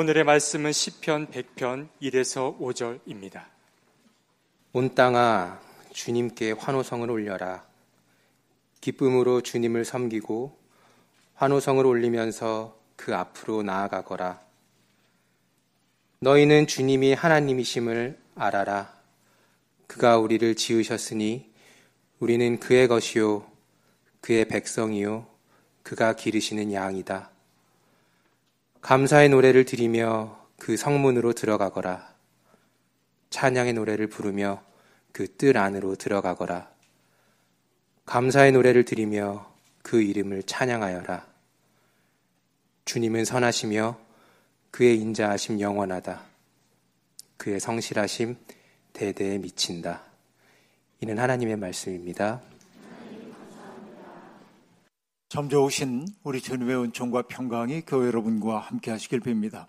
오늘의 말씀은 시편 100편 1에서 5절입니다. 온 땅아 주님께 환호성을 올려라. 기쁨으로 주님을 섬기고 환호성을 올리면서 그 앞으로 나아가거라. 너희는 주님이 하나님이심을 알아라. 그가 우리를 지으셨으니 우리는 그의 것이요 그의 백성이요 그가 기르시는 양이다. 감사의 노래를 드리며 그 성문으로 들어가거라. 찬양의 노래를 부르며 그 뜰 안으로 들어가거라. 감사의 노래를 드리며 그 이름을 찬양하여라. 주님은 선하시며 그의 인자하심 영원하다. 그의 성실하심 대대에 미친다. 이는 하나님의 말씀입니다. 참 좋으신 우리 주님의 은총과 평강이 교회 여러분과 함께 하시길 빕니다.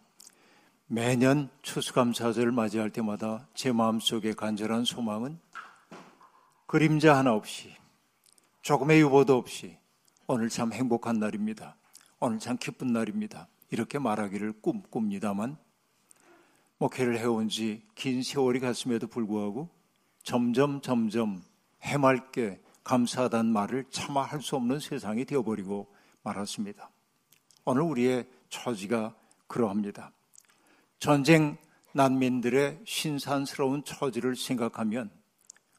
매년 추수감사절을 맞이할 때마다 제 마음속에 간절한 소망은 그림자 하나 없이 조금의 유보도 없이 오늘 참 행복한 날입니다. 오늘 참 기쁜 날입니다. 이렇게 말하기를 꿈꿉니다만 목회를 해온 지 긴 세월이 갔음에도 불구하고 점점 점점 해맑게 감사하다는 말을 차마 할 수 없는 세상이 되어버리고 말았습니다. 오늘 우리의 처지가 그러합니다. 전쟁 난민들의 신산스러운 처지를 생각하면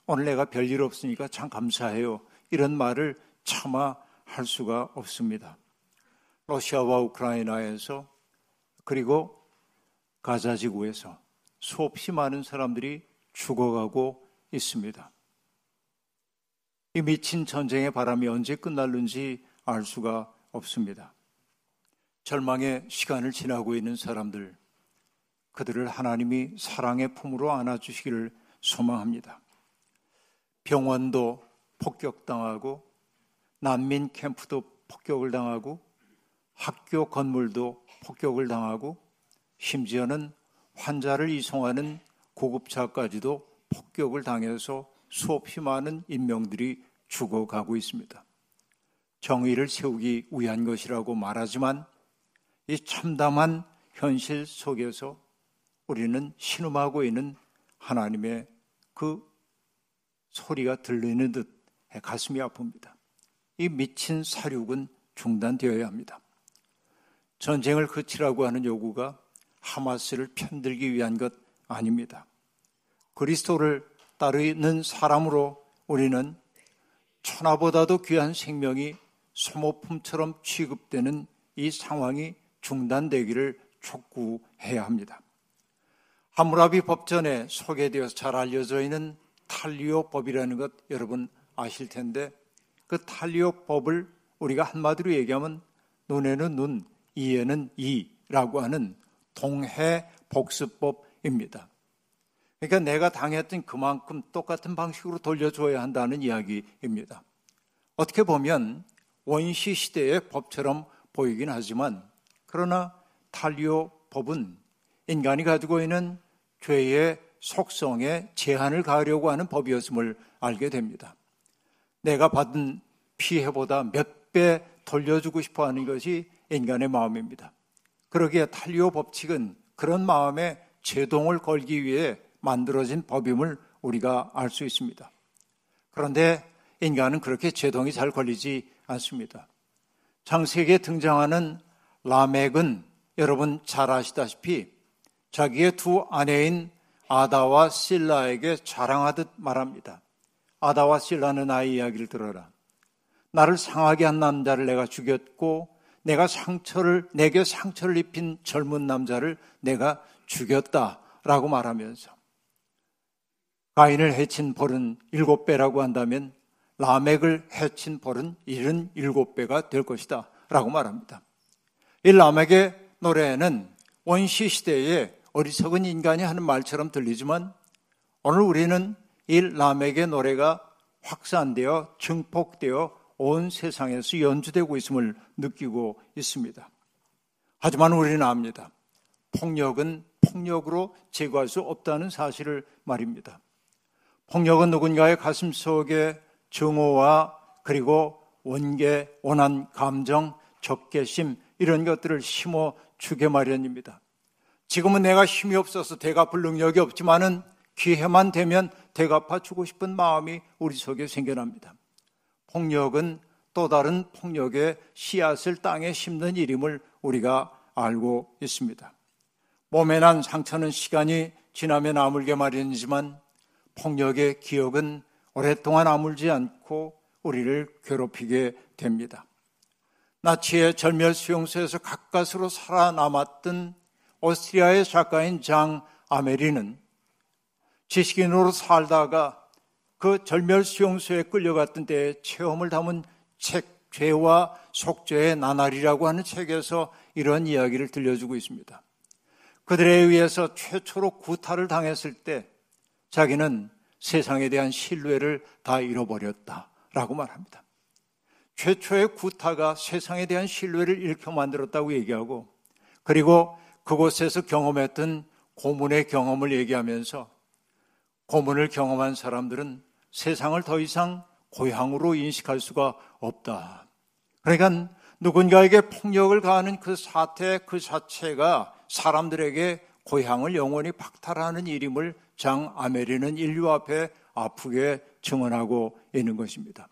오늘 내가 별일 없으니까 참 감사해요. 이런 말을 차마 할 수가 없습니다. 러시아와 우크라이나에서 그리고 가자 지구에서 수없이 많은 사람들이 죽어가고 있습니다. 이 미친 전쟁의 바람이 언제 끝날는지 알 수가 없습니다. 절망의 시간을 지나고 있는 사람들, 그들을 하나님이 사랑의 품으로 안아주시기를 소망합니다. 병원도 폭격당하고, 난민 캠프도 폭격을 당하고, 학교 건물도 폭격을 당하고, 심지어는 환자를 이송하는 고급차까지도 폭격을 당해서 수없이 많은 인명들이 죽어가고 있습니다. 정의를 세우기 위한 것이라고 말하지만 이 참담한 현실 속에서 우리는 신음하고 있는 하나님의 그 소리가 들리는 듯 가슴이 아픕니다. 이 미친 사륙은 중단되어야 합니다. 전쟁을 그치라고 하는 요구가 하마스를 편들기 위한 것 아닙니다. 그리스도를 따르는 사람으로 우리는 천하보다도 귀한 생명이 소모품처럼 취급되는 이 상황이 중단되기를 촉구해야 합니다. 하무라비 법전에 소개되어서 잘 알려져 있는 탈리오 법이라는 것 여러분 아실 텐데 그 탈리오 법을 우리가 한마디로 얘기하면 눈에는 눈, 이에는 이라고 하는 동해 복수법입니다. 그러니까 내가 당했던 그만큼 똑같은 방식으로 돌려줘야 한다는 이야기입니다. 어떻게 보면 원시 시대의 법처럼 보이긴 하지만 그러나 탈리오 법은 인간이 가지고 있는 죄의 속성에 제한을 가하려고 하는 법이었음을 알게 됩니다. 내가 받은 피해보다 몇 배 돌려주고 싶어 하는 것이 인간의 마음입니다. 그러기에 탈리오 법칙은 그런 마음에 제동을 걸기 위해 만들어진 법임을 우리가 알 수 있습니다. 그런데 인간은 그렇게 제동이 잘 걸리지 않습니다. 창세기에 등장하는 라멕은 여러분 잘 아시다시피 자기의 두 아내인 아다와 실라에게 자랑하듯 말합니다. 아다와 실라는 나의 이야기를 들어라. 나를 상하게 한 남자를 내가 죽였고 내가 상처를 내게 상처를 입힌 젊은 남자를 내가 죽였다라고 말하면서 가인을 해친 벌은 일곱 배라고 한다면 라멕을 해친 벌은 일은 일곱 배가 될 것이다. 라고 말합니다. 이 라멕의 노래는 원시 시대에 어리석은 인간이 하는 말처럼 들리지만 오늘 우리는 이 라멕의 노래가 확산되어 증폭되어 온 세상에서 연주되고 있음을 느끼고 있습니다. 하지만 우리는 압니다. 폭력은 폭력으로 제거할 수 없다는 사실을 말입니다. 폭력은 누군가의 가슴 속에 증오와 그리고 원계, 원한 감정, 적개심 이런 것들을 심어 주게 마련입니다. 지금은 내가 힘이 없어서 대갚을 능력이 없지만은 기회만 되면 대갚아 주고 싶은 마음이 우리 속에 생겨납니다. 폭력은 또 다른 폭력의 씨앗을 땅에 심는 일임을 우리가 알고 있습니다. 몸에 난 상처는 시간이 지나면 아물게 마련이지만 폭력의 기억은 오랫동안 아물지 않고 우리를 괴롭히게 됩니다. 나치의 절멸 수용소에서 가까스로 살아남았던 오스트리아의 작가인 장 아메리는 지식인으로 살다가 그 절멸 수용소에 끌려갔던 때의 체험을 담은 책 죄와 속죄의 나날이라고 하는 책에서 이런 이야기를 들려주고 있습니다. 그들에 의해서 최초로 구타를 당했을 때 자기는 세상에 대한 신뢰를 다 잃어버렸다라고 말합니다. 최초의 구타가 세상에 대한 신뢰를 잃게 만들었다고 얘기하고 그리고 그곳에서 경험했던 고문의 경험을 얘기하면서 고문을 경험한 사람들은 세상을 더 이상 고향으로 인식할 수가 없다. 그러니까 누군가에게 폭력을 가하는 그 사태 그 자체가 사람들에게 고향을 영원히 박탈하는 일임을 장 아메리는 인류 앞에 아프게 증언하고 있는 것입니다.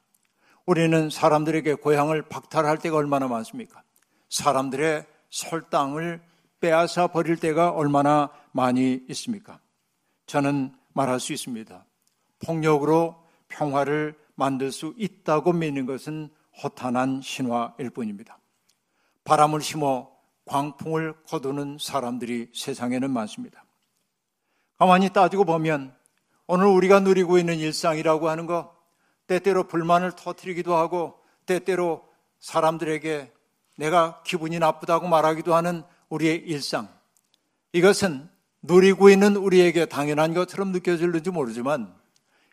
우리는 사람들에게 고향을 박탈할 때가 얼마나 많습니까? 사람들의 설 땅을 빼앗아 버릴 때가 얼마나 많이 있습니까? 저는 말할 수 있습니다. 폭력으로 평화를 만들 수 있다고 믿는 것은 허탄한 신화일 뿐입니다. 바람을 심어 광풍을 거두는 사람들이 세상에는 많습니다. 가만히 따지고 보면 오늘 우리가 누리고 있는 일상이라고 하는 것, 때때로 불만을 터뜨리기도 하고, 때때로 사람들에게 내가 기분이 나쁘다고 말하기도 하는 우리의 일상. 이것은 누리고 있는 우리에게 당연한 것처럼 느껴질는지 모르지만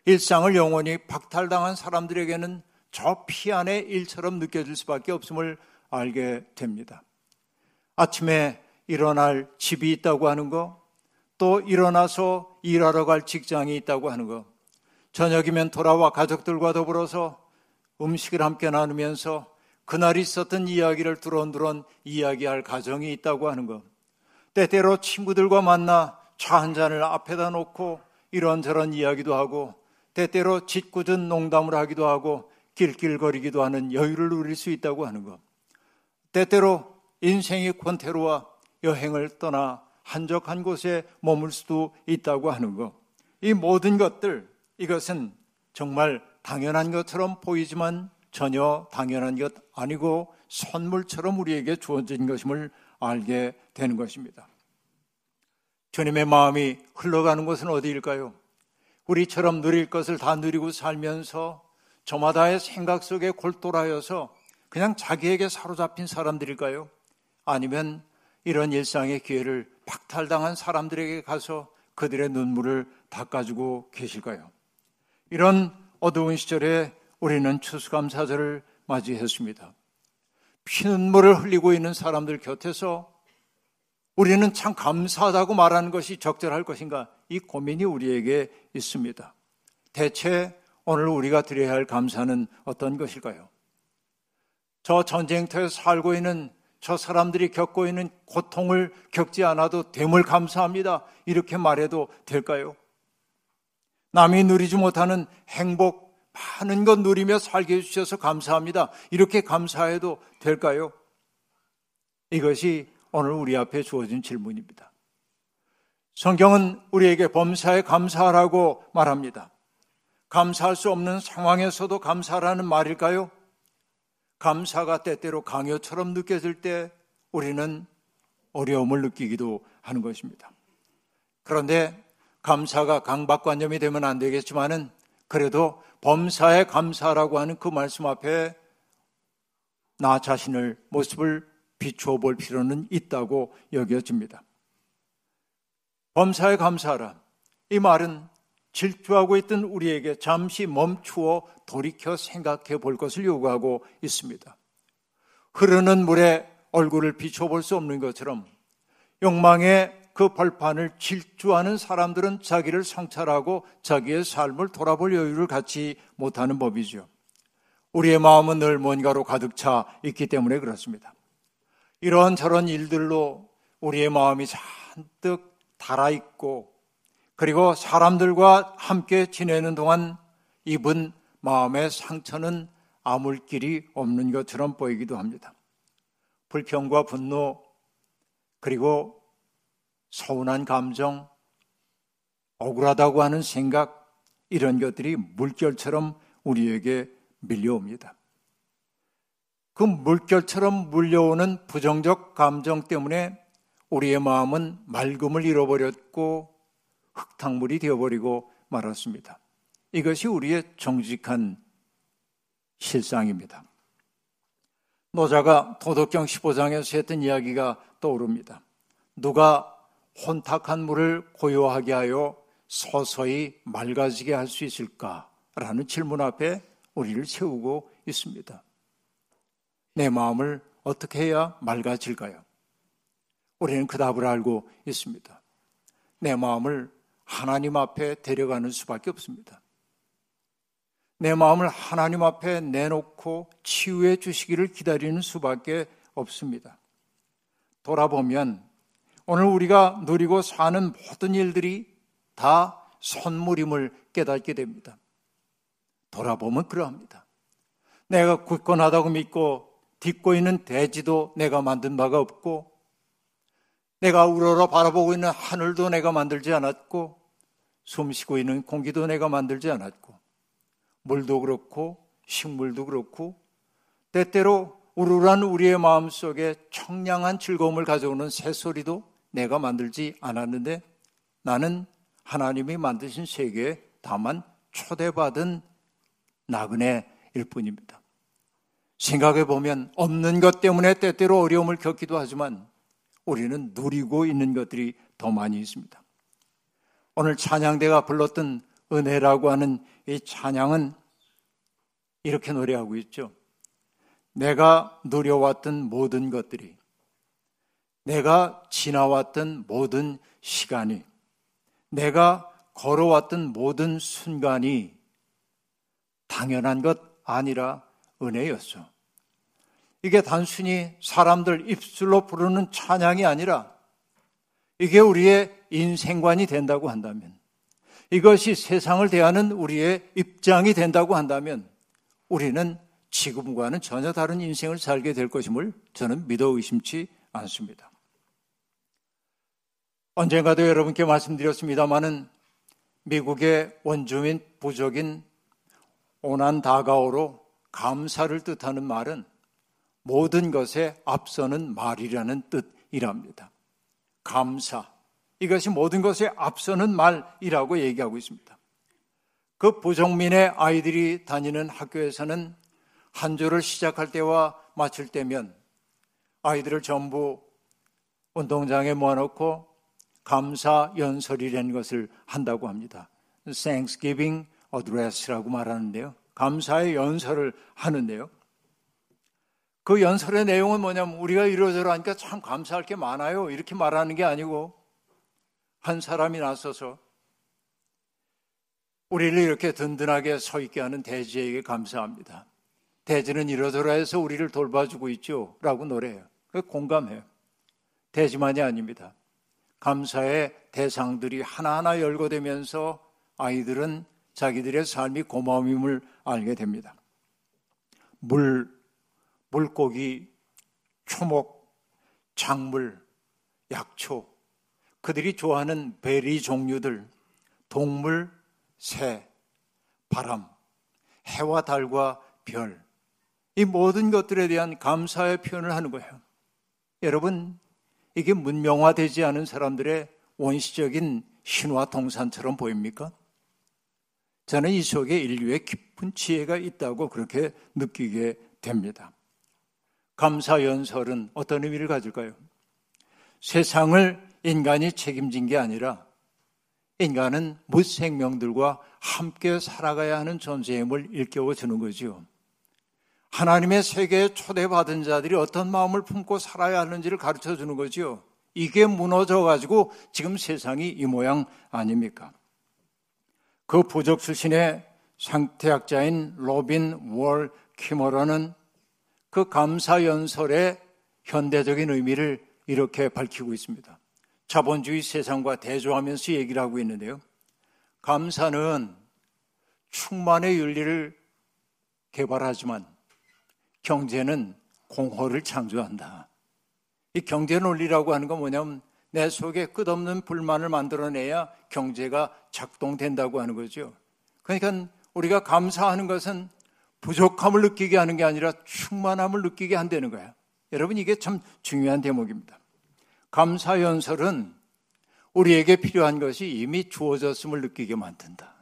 일상을 영원히 박탈당한 사람들에게는 저 피안의 일처럼 느껴질 수밖에 없음을 알게 됩니다. 아침에 일어날 집이 있다고 하는 거, 또 일어나서 일하러 갈 직장이 있다고 하는 거, 저녁이면 돌아와 가족들과 더불어서 음식을 함께 나누면서 그날 있었던 이야기를 두런두런 이야기할 가정이 있다고 하는 것. 때때로 친구들과 만나 차 한 잔을 앞에다 놓고 이런저런 이야기도 하고 때때로 짓궂은 농담을 하기도 하고 길길거리기도 하는 여유를 누릴 수 있다고 하는 것. 때때로 인생이 권태로와 여행을 떠나 한적한 곳에 머물 수도 있다고 하는 것. 이 모든 것들, 이것은 정말 당연한 것처럼 보이지만 전혀 당연한 것 아니고 선물처럼 우리에게 주어진 것임을 알게 되는 것입니다. 주님의 마음이 흘러가는 곳은 어디일까요? 우리처럼 누릴 것을 다 누리고 살면서 저마다의 생각 속에 골똘하여서 그냥 자기에게 사로잡힌 사람들일까요? 아니면 이런 일상의 기회를 박탈당한 사람들에게 가서 그들의 눈물을 닦아주고 계실까요? 이런 어두운 시절에 우리는 추수감사절을 맞이했습니다. 피눈물을 흘리고 있는 사람들 곁에서 우리는 참 감사하다고 말하는 것이 적절할 것인가? 이 고민이 우리에게 있습니다. 대체 오늘 우리가 드려야 할 감사는 어떤 것일까요? 저 전쟁터에 살고 있는 저 사람들이 겪고 있는 고통을 겪지 않아도 됨을 감사합니다. 이렇게 말해도 될까요? 남이 누리지 못하는 행복, 많은 것 누리며 살게 해주셔서 감사합니다. 이렇게 감사해도 될까요? 이것이 오늘 우리 앞에 주어진 질문입니다. 성경은 우리에게 범사에 감사하라고 말합니다. 감사할 수 없는 상황에서도 감사라는 말일까요? 감사가 때때로 강요처럼 느껴질 때 우리는 어려움을 느끼기도 하는 것입니다. 그런데 감사가 강박관념이 되면 안 되겠지만은 그래도 범사에 감사라고 하는 그 말씀 앞에 나 자신을 모습을 비추어 볼 필요는 있다고 여겨집니다. 범사에 감사하라. 이 말은 질주하고 있던 우리에게 잠시 멈추어 돌이켜 생각해 볼 것을 요구하고 있습니다. 흐르는 물에 얼굴을 비춰 볼 수 없는 것처럼 욕망의 그 벌판을 질주하는 사람들은 자기를 성찰하고 자기의 삶을 돌아볼 여유를 갖지 못하는 법이죠. 우리의 마음은 늘 뭔가로 가득 차 있기 때문에 그렇습니다. 이런저런 일들로 우리의 마음이 잔뜩 달아있고 그리고 사람들과 함께 지내는 동안 입은 마음의 상처는 아물 길이 없는 것처럼 보이기도 합니다. 불평과 분노, 그리고 서운한 감정, 억울하다고 하는 생각, 이런 것들이 물결처럼 우리에게 밀려옵니다. 그 물결처럼 물려오는 부정적 감정 때문에 우리의 마음은 맑음을 잃어버렸고 흙탕물이 되어버리고 말았습니다. 이것이 우리의 정직한 실상입니다. 노자가 도덕경 15장에서 했던 이야기가 떠오릅니다. 누가 혼탁한 물을 고요하게 하여 서서히 맑아지게 할 수 있을까라는 질문 앞에 우리를 세우고 있습니다. 내 마음을 어떻게 해야 맑아질까요? 우리는 그 답을 알고 있습니다. 내 마음을 하나님 앞에 데려가는 수밖에 없습니다. 내 마음을 하나님 앞에 내놓고 치유해 주시기를 기다리는 수밖에 없습니다. 돌아보면 오늘 우리가 누리고 사는 모든 일들이 다 선물임을 깨닫게 됩니다. 돌아보면 그러합니다. 내가 굳건하다고 믿고 딛고 있는 대지도 내가 만든 바가 없고 내가 우러러 바라보고 있는 하늘도 내가 만들지 않았고 숨 쉬고 있는 공기도 내가 만들지 않았고 물도 그렇고 식물도 그렇고 때때로 우르르한 우리의 마음 속에 청량한 즐거움을 가져오는 새소리도 내가 만들지 않았는데 나는 하나님이 만드신 세계에 다만 초대받은 나그네일 뿐입니다. 생각해 보면 없는 것 때문에 때때로 어려움을 겪기도 하지만 우리는 누리고 있는 것들이 더 많이 있습니다. 오늘 찬양대가 불렀던 은혜라고 하는 이 찬양은 이렇게 노래하고 있죠. 내가 누려왔던 모든 것들이, 내가 지나왔던 모든 시간이, 내가 걸어왔던 모든 순간이 당연한 것 아니라 은혜였어. 이게 단순히 사람들 입술로 부르는 찬양이 아니라 이게 우리의 인생관이 된다고 한다면 이것이 세상을 대하는 우리의 입장이 된다고 한다면 우리는 지금과는 전혀 다른 인생을 살게 될 것임을 저는 믿어 의심치 않습니다. 언젠가도 여러분께 말씀드렸습니다마는 미국의 원주민 부족인 오난 다가오로 감사를 뜻하는 말은 모든 것에 앞서는 말이라는 뜻이랍니다. 감사. 이것이 모든 것에 앞서는 말이라고 얘기하고 있습니다. 그 부정민의 아이들이 다니는 학교에서는 한 주를 시작할 때와 마칠 때면 아이들을 전부 운동장에 모아놓고 감사 연설이라는 것을 한다고 합니다. Thanksgiving Address라고 말하는데요. 감사의 연설을 하는데요. 그 연설의 내용은 뭐냐면 우리가 이러저러 하니까 참 감사할 게 많아요. 이렇게 말하는 게 아니고 한 사람이 나서서 우리를 이렇게 든든하게 서 있게 하는 대지에게 감사합니다. 대지는 이러저러 해서 우리를 돌봐주고 있죠. 라고 노래해요. 공감해요. 대지만이 아닙니다. 감사의 대상들이 하나하나 열거되면서 아이들은 자기들의 삶이 고마움임을 알게 됩니다. 물, 물고기, 초목, 작물, 약초, 그들이 좋아하는 베리 종류들, 동물, 새, 바람, 해와 달과 별, 이 모든 것들에 대한 감사의 표현을 하는 거예요. 여러분, 이게 문명화되지 않은 사람들의 원시적인 신화 동산처럼 보입니까? 저는 이 속에 인류의 깊은 지혜가 있다고 그렇게 느끼게 됩니다. 감사 연설은 어떤 의미를 가질까요? 세상을 인간이 책임진 게 아니라 인간은 무생명들과 함께 살아가야 하는 존재임을 일깨워 주는 거죠. 하나님의 세계에 초대받은 자들이 어떤 마음을 품고 살아야 하는지를 가르쳐 주는 거죠. 이게 무너져 가지고 지금 세상이 이 모양 아닙니까? 그 부족 출신의 상태학자인 로빈 월 키머러는 그 감사 연설의 현대적인 의미를 이렇게 밝히고 있습니다. 자본주의 세상과 대조하면서 얘기를 하고 있는데요. 감사는 충만의 윤리를 개발하지만 경제는 공허를 창조한다. 이 경제 논리라고 하는 건 뭐냐면 내 속에 끝없는 불만을 만들어내야 경제가 작동된다고 하는 거죠. 그러니까 우리가 감사하는 것은 부족함을 느끼게 하는 게 아니라 충만함을 느끼게 한다는 거야. 여러분 이게 참 중요한 대목입니다. 감사 연설은 우리에게 필요한 것이 이미 주어졌음을 느끼게 만든다.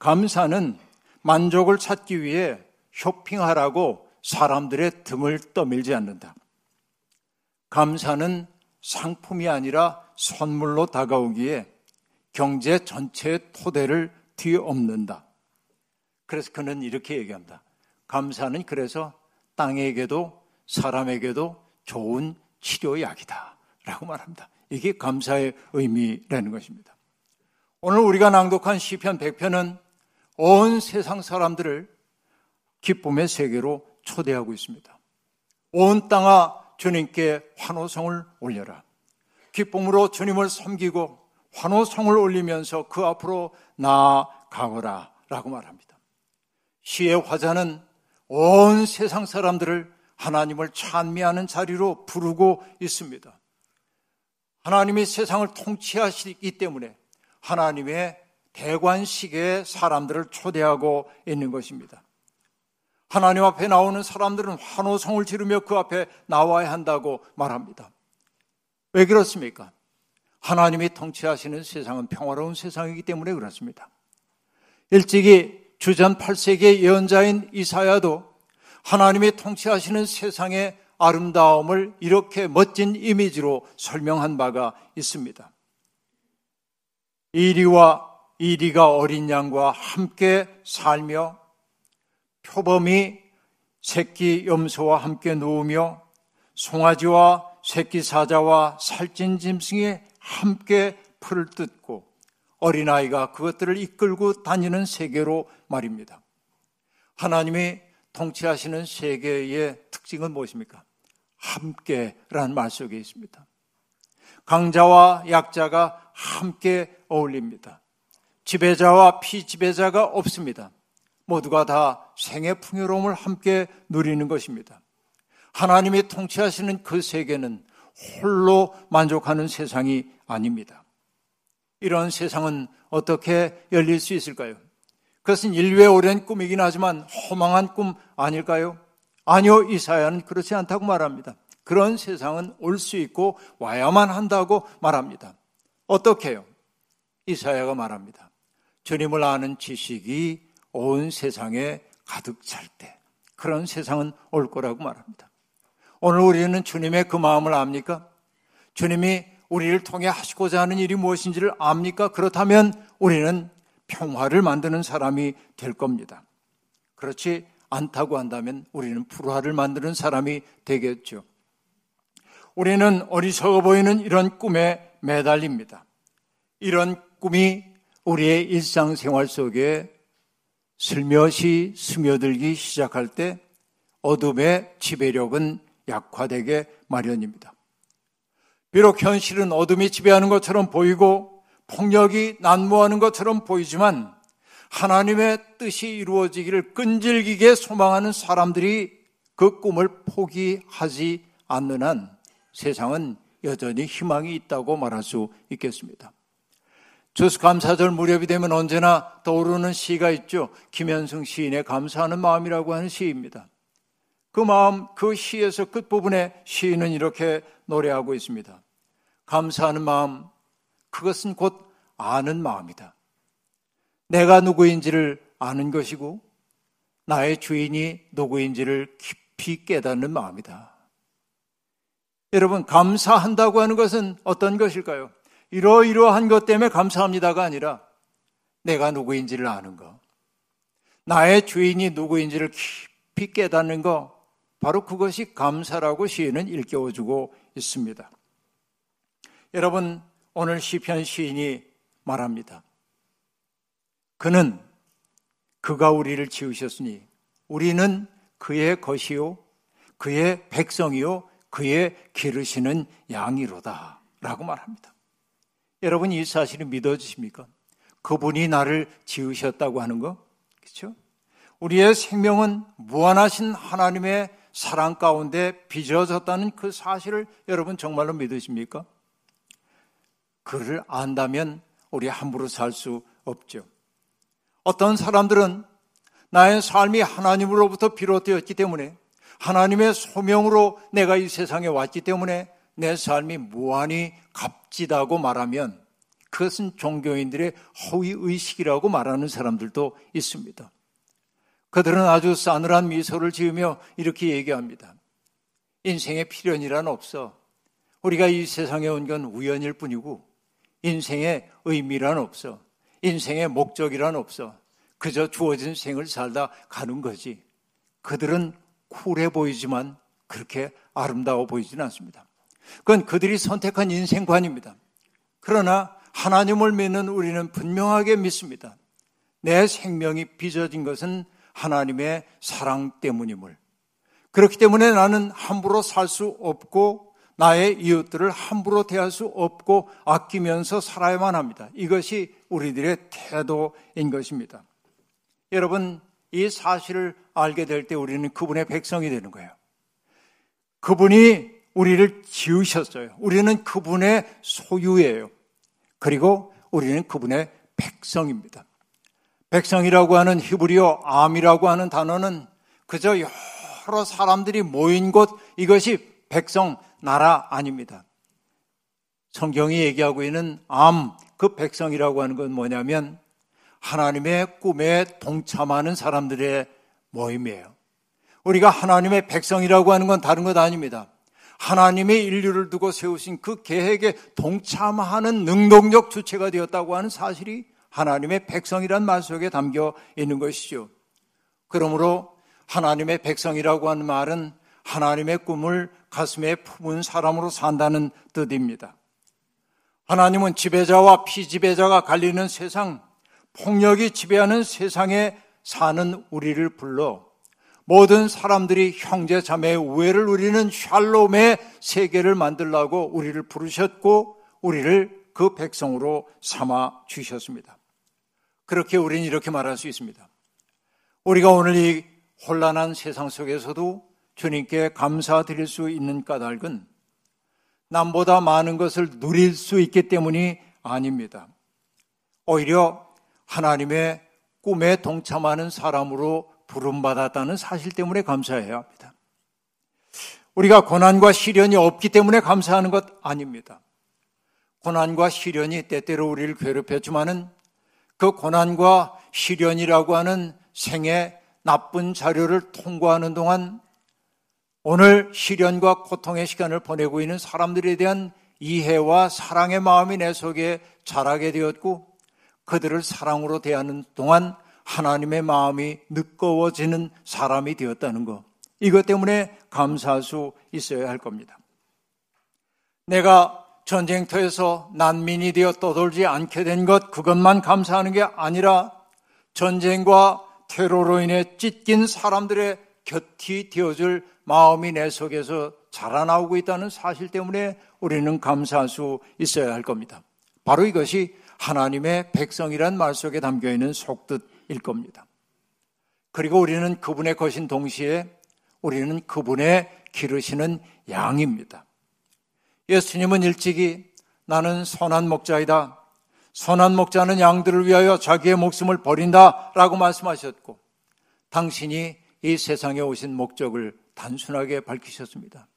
감사는 만족을 찾기 위해 쇼핑하라고 사람들의 등을 떠밀지 않는다. 감사는 상품이 아니라 선물로 다가오기에 경제 전체의 토대를 뒤엎는다. 그래서 그는 이렇게 얘기합니다. 감사는 그래서 땅에게도 사람에게도 좋은 치료약이다. 라고 말합니다. 이게 감사의 의미라는 것입니다. 오늘 우리가 낭독한 시편 100편은 온 세상 사람들을 기쁨의 세계로 초대하고 있습니다. 온 땅아 주님께 환호성을 올려라. 기쁨으로 주님을 섬기고 환호성을 올리면서 그 앞으로 나아가거라 라고 말합니다. 시의 화자는 온 세상 사람들을 하나님을 찬미하는 자리로 부르고 있습니다. 하나님이 세상을 통치하시기 때문에 하나님의 대관식에 사람들을 초대하고 있는 것입니다. 하나님 앞에 나오는 사람들은 환호성을 지르며 그 앞에 나와야 한다고 말합니다. 왜 그렇습니까? 하나님이 통치하시는 세상은 평화로운 세상이기 때문에 그렇습니다. 일찍이 주전 8세기의 예언자인 이사야도 하나님이 통치하시는 세상의 아름다움을 이렇게 멋진 이미지로 설명한 바가 있습니다. 이리와 이리가 어린 양과 함께 살며 표범이 새끼 염소와 함께 누우며 송아지와 새끼 사자와 살찐 짐승이 함께 풀을 뜯고 어린아이가 그것들을 이끌고 다니는 세계로 말입니다. 하나님이 통치하시는 세계의 특징은 무엇입니까? 함께라는 말 속에 있습니다. 강자와 약자가 함께 어울립니다. 지배자와 피지배자가 없습니다. 모두가 다 생의 풍요로움을 함께 누리는 것입니다. 하나님이 통치하시는 그 세계는 홀로 만족하는 세상이 아닙니다. 이런 세상은 어떻게 열릴 수 있을까요? 그것은 인류의 오랜 꿈이긴 하지만 허망한 꿈 아닐까요? 아니요, 이사야는 그렇지 않다고 말합니다. 그런 세상은 올 수 있고 와야만 한다고 말합니다. 어떻게요? 이사야가 말합니다. 주님을 아는 지식이 온 세상에 가득 찰 때, 그런 세상은 올 거라고 말합니다. 오늘 우리는 주님의 그 마음을 압니까? 주님이 우리를 통해 하시고자 하는 일이 무엇인지를 압니까? 그렇다면 우리는 평화를 만드는 사람이 될 겁니다. 그렇지 않다고 한다면 우리는 불화를 만드는 사람이 되겠죠. 우리는 어리석어 보이는 이런 꿈에 매달립니다. 이런 꿈이 우리의 일상생활 속에 슬며시 스며들기 시작할 때 어둠의 지배력은 약화되게 마련입니다. 비록 현실은 어둠이 지배하는 것처럼 보이고 폭력이 난무하는 것처럼 보이지만 하나님의 뜻이 이루어지기를 끈질기게 소망하는 사람들이 그 꿈을 포기하지 않는 한 세상은 여전히 희망이 있다고 말할 수 있겠습니다. 주스 감사절 무렵이 되면 언제나 떠오르는 시가 있죠. 김현승 시인의 감사하는 마음이라고 하는 시입니다. 그 마음, 그 시에서 끝부분에 시인은 이렇게 노래하고 있습니다. 감사하는 마음, 그것은 곧 아는 마음이다. 내가 누구인지를 아는 것이고, 나의 주인이 누구인지를 깊이 깨닫는 마음이다. 여러분, 감사한다고 하는 것은 어떤 것일까요? 이러이러한 것 때문에 감사합니다가 아니라 내가 누구인지를 아는 것. 나의 주인이 누구인지를 깊이 깨닫는 것. 바로 그것이 감사라고 시인은 일깨워주고 있습니다. 여러분, 오늘 시편 시인이 말합니다. 그는 그가 우리를 지으셨으니 우리는 그의 것이요, 그의 백성이요, 그의 기르시는 양이로다. 라고 말합니다. 여러분 이 사실이 믿어지십니까? 그분이 나를 지으셨다고 하는 거. 그렇죠? 우리의 생명은 무한하신 하나님의 사랑 가운데 빚어졌다는 그 사실을 여러분 정말로 믿으십니까? 그를 안다면 우리 함부로 살 수 없죠. 어떤 사람들은 나의 삶이 하나님으로부터 비롯되었기 때문에 하나님의 소명으로 내가 이 세상에 왔기 때문에 내 삶이 무한히 값지다고 말하면 그것은 종교인들의 허위 의식이라고 말하는 사람들도 있습니다. 그들은 아주 싸늘한 미소를 지으며 이렇게 얘기합니다. 인생에 필연이란 없어. 우리가 이 세상에 온 건 우연일 뿐이고 인생에 의미란 없어. 인생의 목적이란 없어. 그저 주어진 생을 살다 가는 거지. 그들은 쿨해 보이지만 그렇게 아름다워 보이지는 않습니다. 그건 그들이 선택한 인생관입니다. 그러나 하나님을 믿는 우리는 분명하게 믿습니다. 내 생명이 빚어진 것은 하나님의 사랑 때문임을. 그렇기 때문에 나는 함부로 살 수 없고 나의 이웃들을 함부로 대할 수 없고 아끼면서 살아야만 합니다. 이것이 우리들의 태도인 것입니다. 여러분, 이 사실을 알게 될 때 우리는 그분의 백성이 되는 거예요. 그분이 우리를 지으셨어요. 우리는 그분의 소유예요. 그리고 우리는 그분의 백성입니다. 백성이라고 하는 히브리어 암이라고 하는 단어는 그저 여러 사람들이 모인 곳 이것이 백성 나라 아닙니다. 성경이 얘기하고 있는 암, 그 백성이라고 하는 건 뭐냐면 하나님의 꿈에 동참하는 사람들의 모임이에요. 우리가 하나님의 백성이라고 하는 건 다른 것 아닙니다. 하나님의 인류를 두고 세우신 그 계획에 동참하는 능동적 주체가 되었다고 하는 사실이 하나님의 백성이란 말 속에 담겨 있는 것이죠. 그러므로 하나님의 백성이라고 하는 말은 하나님의 꿈을 가슴에 품은 사람으로 산다는 뜻입니다. 하나님은 지배자와 피지배자가 갈리는 세상, 폭력이 지배하는 세상에 사는 우리를 불러 모든 사람들이 형제 자매의 우애를 누리는 샬롬의 세계를 만들라고 우리를 부르셨고 우리를 그 백성으로 삼아 주셨습니다. 그렇게 우리는 이렇게 말할 수 있습니다. 우리가 오늘 이 혼란한 세상 속에서도 주님께 감사드릴 수 있는 까닭은 남보다 많은 것을 누릴 수 있기 때문이 아닙니다. 오히려 하나님의 꿈에 동참하는 사람으로 부름받았다는 사실 때문에 감사해야 합니다. 우리가 고난과 시련이 없기 때문에 감사하는 것 아닙니다. 고난과 시련이 때때로 우리를 괴롭혔지만은 그 고난과 시련이라고 하는 생의 나쁜 자료를 통과하는 동안 오늘 시련과 고통의 시간을 보내고 있는 사람들에 대한 이해와 사랑의 마음이 내 속에 자라게 되었고 그들을 사랑으로 대하는 동안 하나님의 마음이 느꺼워지는 사람이 되었다는 것. 이것 때문에 감사할 수 있어야 할 겁니다. 내가 전쟁터에서 난민이 되어 떠돌지 않게 된 것, 그것만 감사하는 게 아니라 전쟁과 테러로 인해 찢긴 사람들의 곁이 되어줄 마음이 내 속에서 자라나오고 있다는 사실 때문에 우리는 감사할 수 있어야 할 겁니다. 바로 이것이 하나님의 백성이란 말 속에 담겨 있는 속뜻일 겁니다. 그리고 우리는 그분의 것인 동시에 우리는 그분의 기르시는 양입니다. 예수님은 일찍이 나는 선한 목자이다. 선한 목자는 양들을 위하여 자기의 목숨을 버린다. 라고 말씀하셨고, 당신이 이 세상에 오신 목적을 단순하게 밝히셨습니다.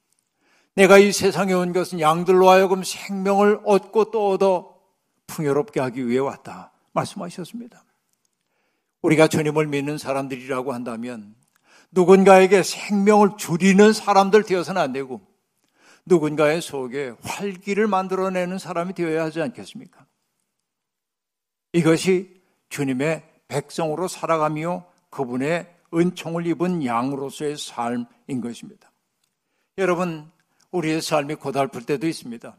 내가 이 세상에 온 것은 양들로 하여금 생명을 얻고 또 얻어 풍요롭게 하기 위해 왔다. 말씀하셨습니다. 우리가 주님을 믿는 사람들이라고 한다면 누군가에게 생명을 줄이는 사람들 되어서는 안 되고 누군가의 속에 활기를 만들어내는 사람이 되어야 하지 않겠습니까? 이것이 주님의 백성으로 살아가며 그분의 은총을 입은 양으로서의 삶인 것입니다. 여러분, 우리의 삶이 고달플 때도 있습니다.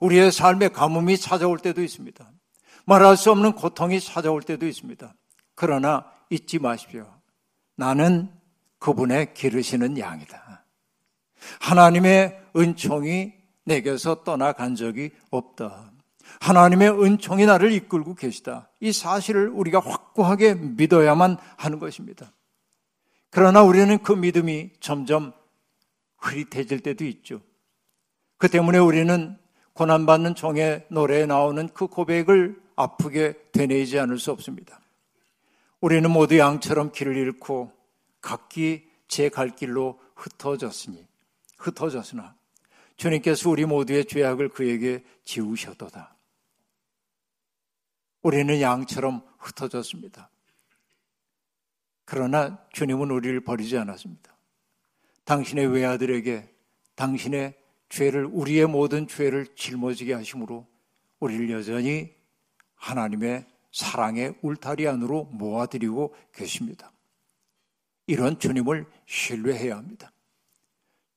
우리의 삶에 가뭄이 찾아올 때도 있습니다. 말할 수 없는 고통이 찾아올 때도 있습니다. 그러나 잊지 마십시오. 나는 그분의 기르시는 양이다. 하나님의 은총이 내게서 떠나간 적이 없다. 하나님의 은총이 나를 이끌고 계시다. 이 사실을 우리가 확고하게 믿어야만 하는 것입니다. 그러나 우리는 그 믿음이 점점 흐릿해질 때도 있죠. 그 때문에 우리는 고난받는 종의 노래에 나오는 그 고백을 아프게 되뇌이지 않을 수 없습니다. 우리는 모두 양처럼 길을 잃고 각기 제 갈 길로 흩어졌으니 흩어졌으나 주님께서 우리 모두의 죄악을 그에게 지우셔도다. 우리는 양처럼 흩어졌습니다. 그러나 주님은 우리를 버리지 않았습니다. 당신의 외아들에게 당신의 죄를 우리의 모든 죄를 짊어지게 하심으로 우리를 여전히 하나님의 사랑의 울타리 안으로 모아드리고 계십니다. 이런 주님을 신뢰해야 합니다.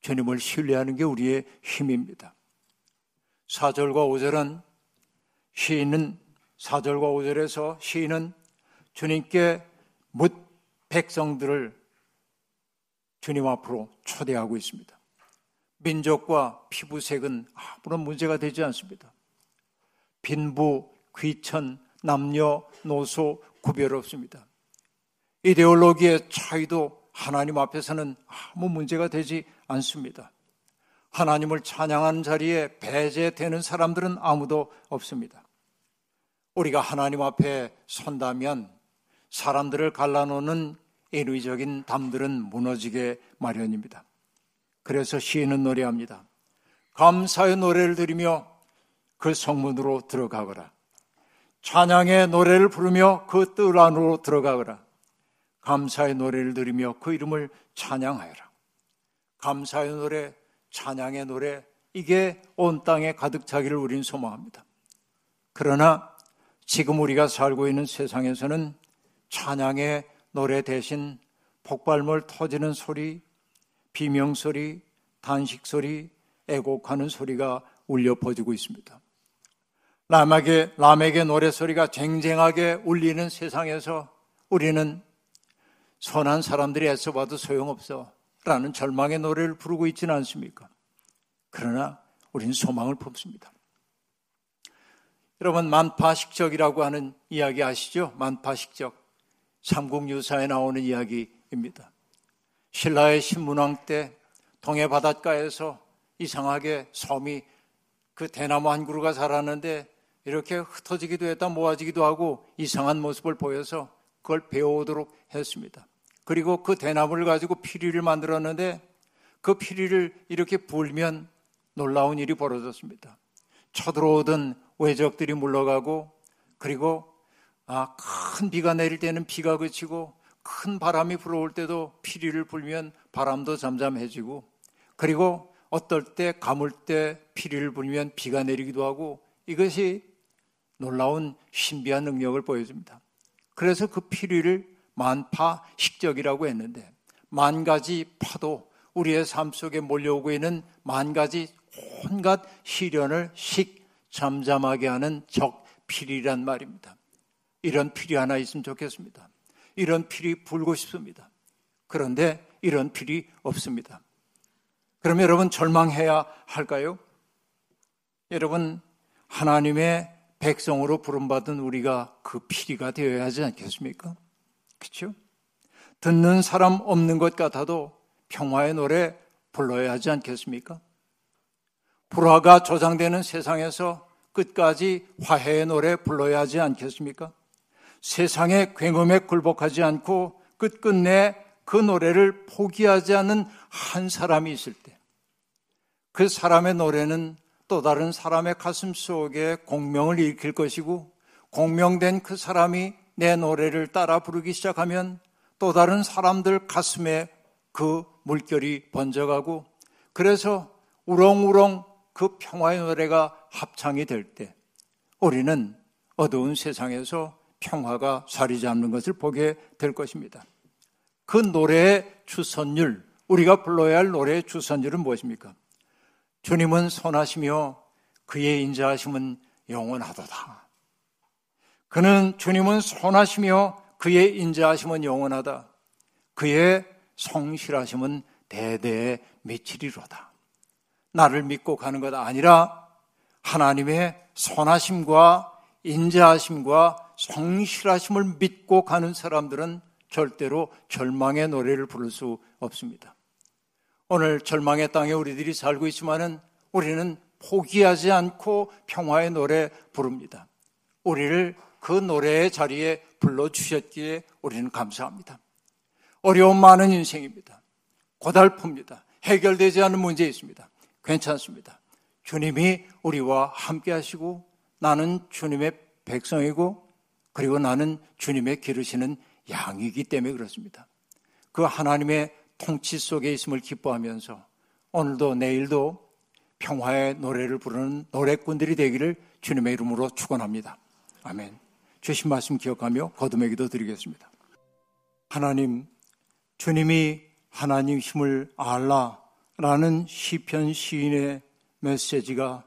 주님을 신뢰하는 게 우리의 힘입니다. 4절과 5절은 시인은 4절과 5절에서 시인은 주님께 묻 백성들을 주님 앞으로 초대하고 있습니다. 민족과 피부색은 아무런 문제가 되지 않습니다. 빈부, 귀천, 남녀, 노소 구별 없습니다. 이데올로기의 차이도 하나님 앞에서는 아무 문제가 되지 않습니다. 하나님을 찬양하는 자리에 배제되는 사람들은 아무도 없습니다. 우리가 하나님 앞에 선다면 사람들을 갈라놓는 인위적인 담들은 무너지게 마련입니다. 그래서 시인은 노래합니다. 감사의 노래를 들으며 그 성문으로 들어가거라. 찬양의 노래를 부르며 그 뜰 안으로 들어가거라. 감사의 노래를 들으며 그 이름을 찬양하여라. 감사의 노래, 찬양의 노래, 이게 온 땅에 가득 차기를 우린 소망합니다. 그러나 지금 우리가 살고 있는 세상에서는 찬양의 노래 대신 폭발물 터지는 소리, 비명 소리, 단식 소리, 애곡하는 소리가 울려 퍼지고 있습니다. 람에게, 람에게 노래 소리가 쟁쟁하게 울리는 세상에서 우리는 선한 사람들이 애써봐도 소용없어 라는 절망의 노래를 부르고 있지는 않습니까? 그러나 우리는 소망을 품습니다. 여러분, 만파식적이라고 하는 이야기 아시죠? 만파식적. 삼국유사에 나오는 이야기입니다. 신라의 신문왕 때 동해 바닷가에서 이상하게 섬이 그 대나무 한 그루가 자랐는데 이렇게 흩어지기도 했다 모아지기도 하고 이상한 모습을 보여서 그걸 배워오도록 했습니다. 그리고 그 대나무를 가지고 피리를 만들었는데 그 피리를 이렇게 불면 놀라운 일이 벌어졌습니다. 쳐들어오던 외적들이 물러가고 그리고 아, 큰 비가 내릴 때는 비가 그치고 큰 바람이 불어올 때도 피리를 불면 바람도 잠잠해지고 그리고 어떨 때 가물 때 피리를 불면 비가 내리기도 하고 이것이 놀라운 신비한 능력을 보여줍니다. 그래서 그 피리를 만파 식적이라고 했는데 만 가지 파도 우리의 삶 속에 몰려오고 있는 만 가지 온갖 시련을 식 잠잠하게 하는 적필이란 말입니다. 이런 필이 하나 있으면 좋겠습니다. 이런 필이 불고 싶습니다. 그런데 이런 필이 없습니다. 그럼 여러분 절망해야 할까요? 여러분 하나님의 백성으로 부름받은 우리가 그 피리가 되어야 하지 않겠습니까? 그렇죠? 듣는 사람 없는 것 같아도 평화의 노래 불러야 하지 않겠습니까? 불화가 조장되는 세상에서 끝까지 화해의 노래 불러야 하지 않겠습니까? 세상의 굉음에 굴복하지 않고 끝끝내 그 노래를 포기하지 않는 한 사람이 있을 때, 그 사람의 노래는 또 다른 사람의 가슴 속에 공명을 일으킬 것이고, 공명된 그 사람이 내 노래를 따라 부르기 시작하면 또 다른 사람들 가슴에 그 물결이 번져가고, 그래서 우렁우렁 그 평화의 노래가 합창이 될 때, 우리는 어두운 세상에서 평화가 자리 잡는 것을 보게 될 것입니다. 그 노래의 주선율, 우리가 불러야 할 노래의 주선율은 무엇입니까? 주님은 선하시며 그의 인자하심은 영원하도다. 그는 주님은 선하시며 그의 인자하심은 영원하다. 그의 성실하심은 대대에 미치리로다. 나를 믿고 가는 것 아니라 하나님의 선하심과 인자하심과 성실하심을 믿고 가는 사람들은 절대로 절망의 노래를 부를 수 없습니다. 오늘 절망의 땅에 우리들이 살고 있지만은 우리는 포기하지 않고 평화의 노래 부릅니다. 우리를 그 노래의 자리에 불러주셨기에 우리는 감사합니다. 어려움 많은 인생입니다. 고달픕니다. 해결되지 않는 문제 있습니다. 괜찮습니다. 주님이 우리와 함께 하시고 나는 주님의 백성이고 그리고 나는 주님의 기르시는 양이기 때문에 그렇습니다. 그 하나님의 통치 속에 있음을 기뻐하면서 오늘도 내일도 평화의 노래를 부르는 노래꾼들이 되기를 주님의 이름으로 축원합니다. 아멘. 주신 말씀 기억하며 거듭의 기도 드리겠습니다. 하나님, 주님이 하나님 힘을 알라라는 시편 시인의 메시지가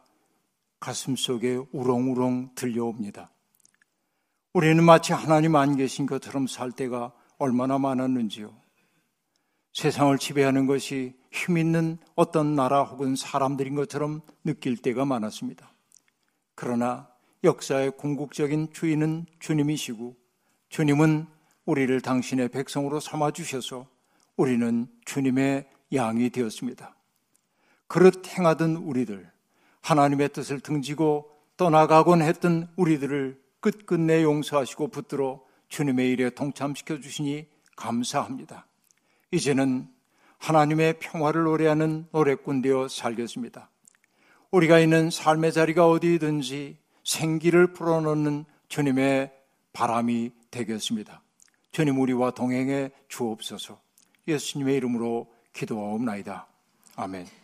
가슴 속에 우렁우렁 들려옵니다. 우리는 마치 하나님 안 계신 것처럼 살 때가 얼마나 많았는지요. 세상을 지배하는 것이 힘 있는 어떤 나라 혹은 사람들인 것처럼 느낄 때가 많았습니다. 그러나 역사의 궁극적인 주인은 주님이시고 주님은 우리를 당신의 백성으로 삼아 주셔서 우리는 주님의 양이 되었습니다. 그릇 행하던 우리들, 하나님의 뜻을 등지고 떠나가곤 했던 우리들을 끝끝내 용서하시고 붙들어 주님의 일에 동참시켜 주시니 감사합니다. 이제는 하나님의 평화를 노래하는 노래꾼 되어 살겠습니다. 우리가 있는 삶의 자리가 어디든지 생기를 불어넣는 주님의 바람이 되겠습니다. 주님 우리와 동행해 주옵소서. 예수님의 이름으로 기도하옵나이다. 아멘.